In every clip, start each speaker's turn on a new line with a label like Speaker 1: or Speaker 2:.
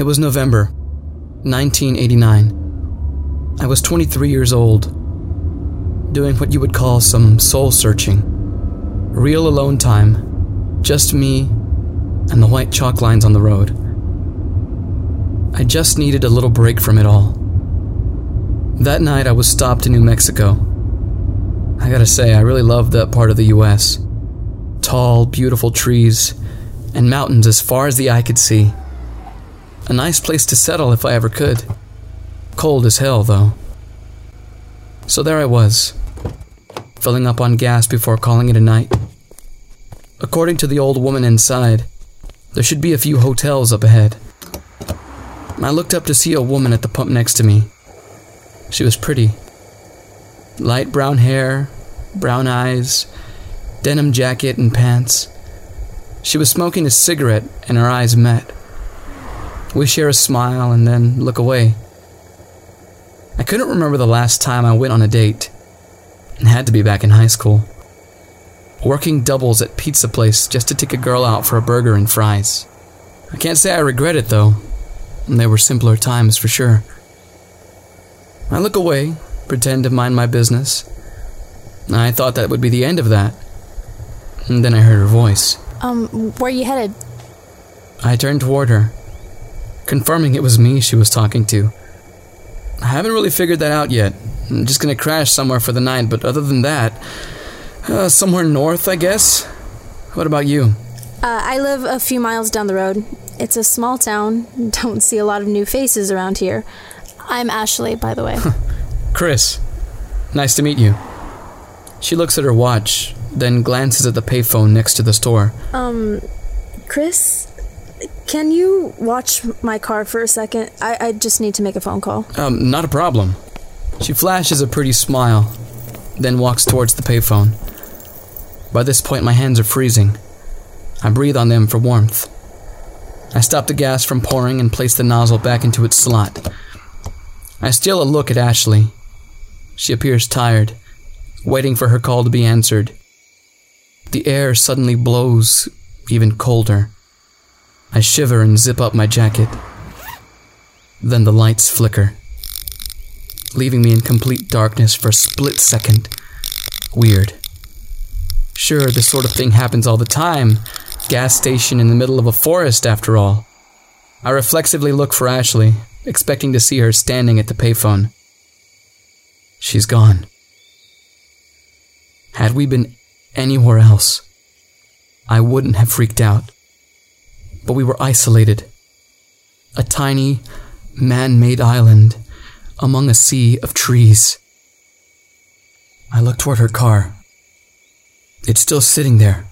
Speaker 1: It was November 1989. I was 23 years old, doing what you would call some soul searching. Real alone time, just me and the white chalk lines on the road. I just needed a little break from it all. That night I was stopped in New Mexico. I gotta say, I really loved that part of the US. Tall, beautiful trees, and mountains as far as the eye could see. A nice place to settle if I ever could. Cold as hell, though. So there I was, filling up on gas before calling it a night. According to the old woman inside, there should be a few hotels up ahead. I looked up to see a woman at the pump next to me. She was pretty. Light brown hair, brown eyes, denim jacket and pants. She was smoking a cigarette and our eyes met. We share a smile and then look away. I couldn't remember the last time I went on a date. It had to be back in high school. Working doubles at pizza place just to take a girl out for a burger and fries. I can't say I regret it though. They were simpler times for sure. I look away, pretend to mind my business. I thought that would be the end of that. And then I heard her voice.
Speaker 2: Um, where are you headed?
Speaker 1: I turned toward her, confirming it was me she was talking to. I haven't really figured that out yet. I'm just gonna crash somewhere for the night, but other than that, uh, somewhere north, I guess. What about you?
Speaker 2: Uh, I live a few miles down the road. It's a small town. Don't see a lot of new faces around here. I'm Ashley, by the way.
Speaker 1: Chris. Nice to meet you. She looks at her watch, then glances at the payphone next to the store.
Speaker 2: Um, Chris, can you watch my car for a second? I, I just need to make a phone call.
Speaker 1: Um, not a problem. She flashes a pretty smile, then walks towards the payphone. By this point, my hands are freezing. I breathe on them for warmth. I stop the gas from pouring and place the nozzle back into its slot. I steal a look at Ashley. She appears tired, waiting for her call to be answered. The air suddenly blows even colder. I shiver and zip up my jacket. Then the lights flicker, leaving me in complete darkness for a split second. Weird. Sure, this sort of thing happens all the time. Gas station in the middle of a forest, after all. I reflexively look for Ashley, expecting to see her standing at the payphone. She's gone. Had we been anywhere else, I wouldn't have freaked out. But we were isolated. A tiny, man made island among a sea of trees. I looked toward her car. It's still sitting there,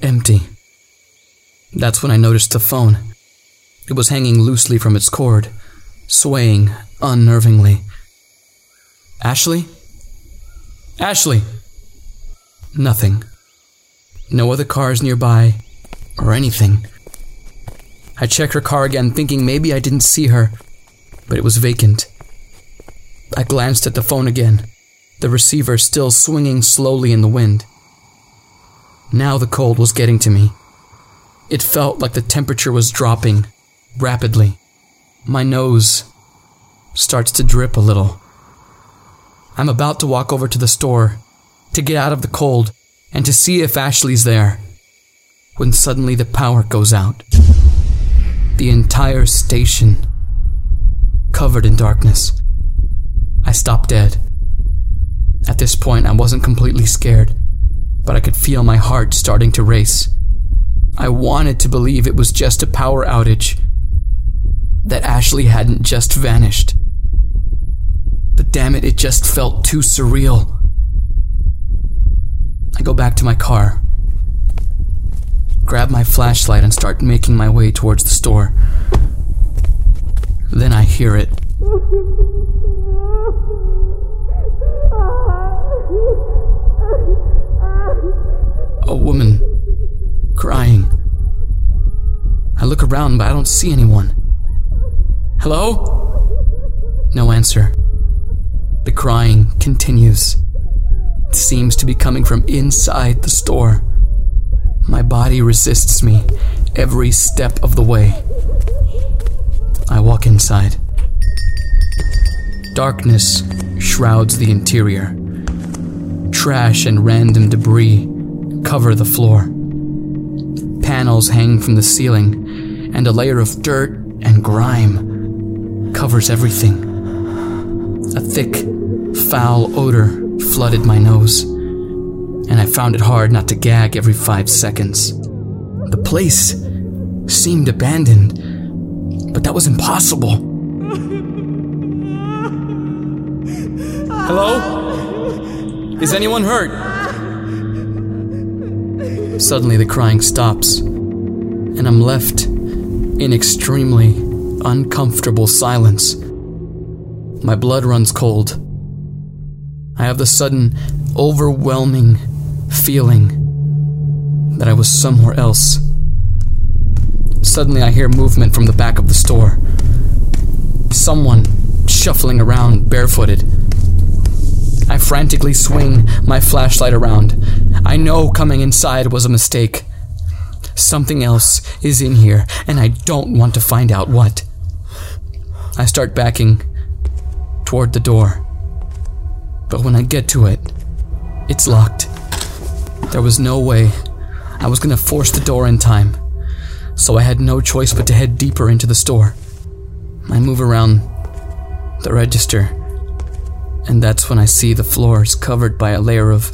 Speaker 1: empty. That's when I noticed the phone. It was hanging loosely from its cord, swaying unnervingly. Ashley? Ashley! Nothing. No other cars nearby, or anything. I check her car again, thinking maybe I didn't see her, but it was vacant. I glanced at the phone again, the receiver still swinging slowly in the wind. Now the cold was getting to me. It felt like the temperature was dropping rapidly. My nose starts to drip a little. I'm about to walk over to the store to get out of the cold and to see if Ashley's there when suddenly the power goes out. The entire station covered in darkness. I stop dead. At this point, I wasn't completely scared, but I could feel my heart starting to race. I wanted to believe it was just a power outage, that Ashley hadn't just vanished. But damn it, it just felt too surreal. I go back to my car, grab my flashlight, and start making my way towards the store. Then I hear it. A woman crying. I look around, but I don't see anyone. Hello? No answer. The crying continues. It seems to be coming from inside the store. My body resists me every step of the way. I walk inside. Darkness shrouds the interior. Trash and random debris cover the floor. Panels hang from the ceiling, and a layer of dirt and grime covers everything. A thick, foul odor flooded my nose, and I found it hard not to gag every five seconds. The place seemed abandoned, but that was impossible. Hello? Is anyone hurt? Suddenly, the crying stops, and I'm left in extremely uncomfortable silence. My blood runs cold. I have the sudden, overwhelming feeling that I was somewhere else. Suddenly, I hear movement from the back of the store. Someone shuffling around barefooted. I frantically swing my flashlight around. I know coming inside was a mistake. Something else is in here, and I don't want to find out what. I start backing toward the door. But when I get to it, it's locked. There was no way I was going to force the door in time, so I had no choice but to head deeper into the store. I move around the register, and that's when I see the floor is covered by a layer of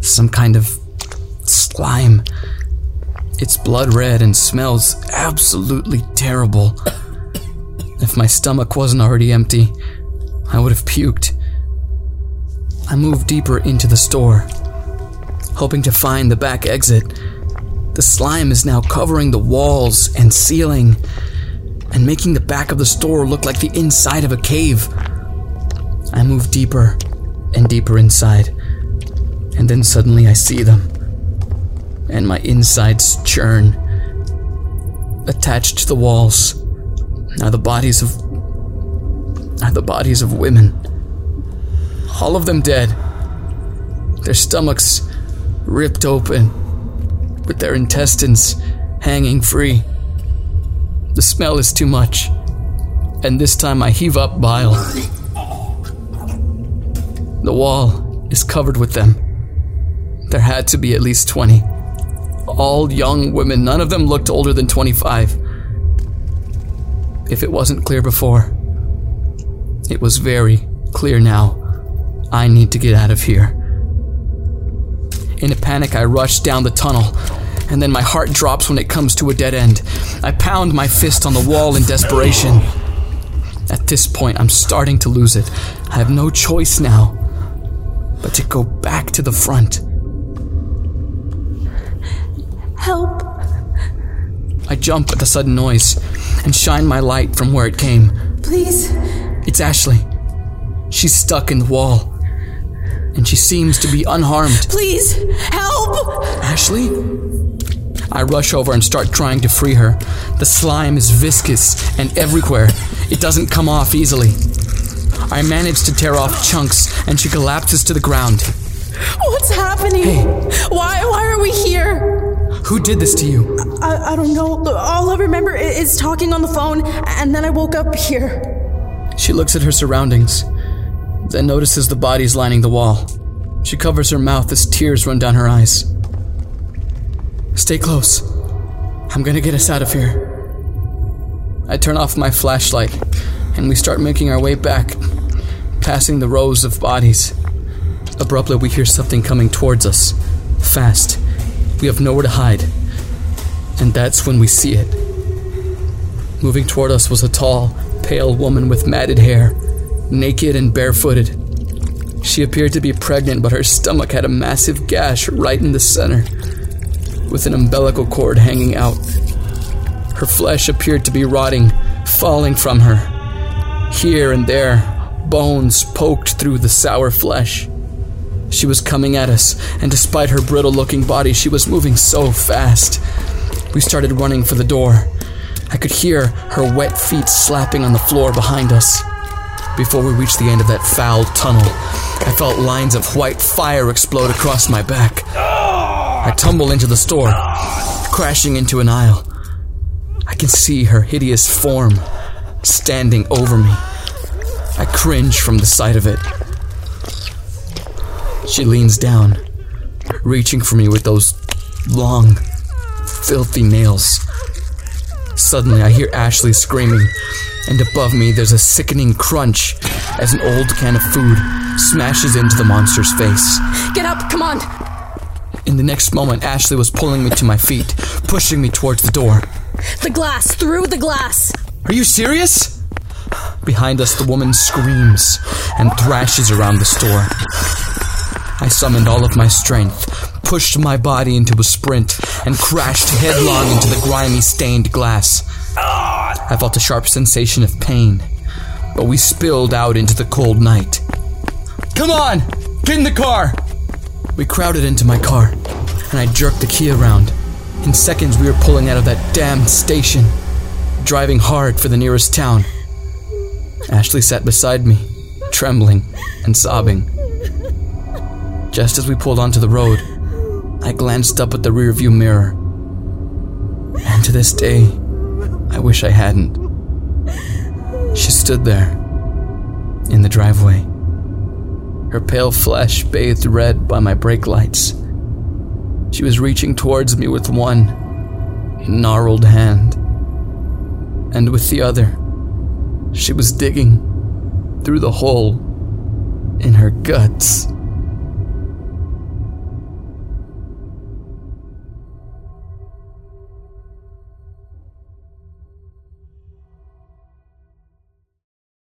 Speaker 1: some kind of slime. It's blood red and smells absolutely terrible. If my stomach wasn't already empty, I would have puked. I move deeper into the store, hoping to find the back exit. The slime is now covering the walls and ceiling and making the back of the store look like the inside of a cave. I move deeper and deeper inside, and then suddenly I see them and my insides churn. Attached to the walls are the bodies of are the bodies of women. All of them dead. Their stomachs ripped open, with their intestines hanging free. The smell is too much, and this time I heave up bile. The wall is covered with them. There had to be at least 20 all young women. None of them looked older than 25. If it wasn't clear before, it was very clear now. I need to get out of here. In a panic, I rush down the tunnel, and then my heart drops when it comes to a dead end. I pound my fist on the wall in desperation. At this point, I'm starting to lose it. I have no choice now but to go back to the front.
Speaker 2: Help.
Speaker 1: I jump at the sudden noise and shine my light from where it came.
Speaker 2: Please.
Speaker 1: It's Ashley. She's stuck in the wall. And she seems to be unharmed.
Speaker 2: Please, help!
Speaker 1: Ashley? I rush over and start trying to free her. The slime is viscous and everywhere. It doesn't come off easily. I manage to tear off chunks and she collapses to the ground.
Speaker 2: What's happening?
Speaker 1: Hey.
Speaker 2: Why why are we here?
Speaker 1: Who did this to you?
Speaker 2: I, I don't know. All I remember is talking on the phone, and then I woke up here.
Speaker 1: She looks at her surroundings, then notices the bodies lining the wall. She covers her mouth as tears run down her eyes. Stay close. I'm gonna get us out of here. I turn off my flashlight, and we start making our way back, passing the rows of bodies. Abruptly, we hear something coming towards us. Fast. We have nowhere to hide. And that's when we see it. Moving toward us was a tall, pale woman with matted hair, naked and barefooted. She appeared to be pregnant, but her stomach had a massive gash right in the center, with an umbilical cord hanging out. Her flesh appeared to be rotting, falling from her. Here and there, bones poked through the sour flesh. She was coming at us, and despite her brittle looking body, she was moving so fast. We started running for the door. I could hear her wet feet slapping on the floor behind us. Before we reached the end of that foul tunnel, I felt lines of white fire explode across my back. I tumble into the store, crashing into an aisle. I can see her hideous form standing over me. I cringe from the sight of it. She leans down, reaching for me with those long, filthy nails. Suddenly, I hear Ashley screaming, and above me, there's a sickening crunch as an old can of food smashes into the monster's face.
Speaker 2: Get up, come on!
Speaker 1: In the next moment, Ashley was pulling me to my feet, pushing me towards the door.
Speaker 2: The glass, through the glass!
Speaker 1: Are you serious? Behind us, the woman screams and thrashes around the store. I summoned all of my strength, pushed my body into a sprint, and crashed headlong into the grimy, stained glass. I felt a sharp sensation of pain, but we spilled out into the cold night. Come on! Get in the car! We crowded into my car, and I jerked the key around. In seconds, we were pulling out of that damned station, driving hard for the nearest town. Ashley sat beside me, trembling and sobbing. Just as we pulled onto the road, I glanced up at the rearview mirror. And to this day, I wish I hadn't. She stood there, in the driveway, her pale flesh bathed red by my brake lights. She was reaching towards me with one gnarled hand, and with the other, she was digging through the hole in her guts.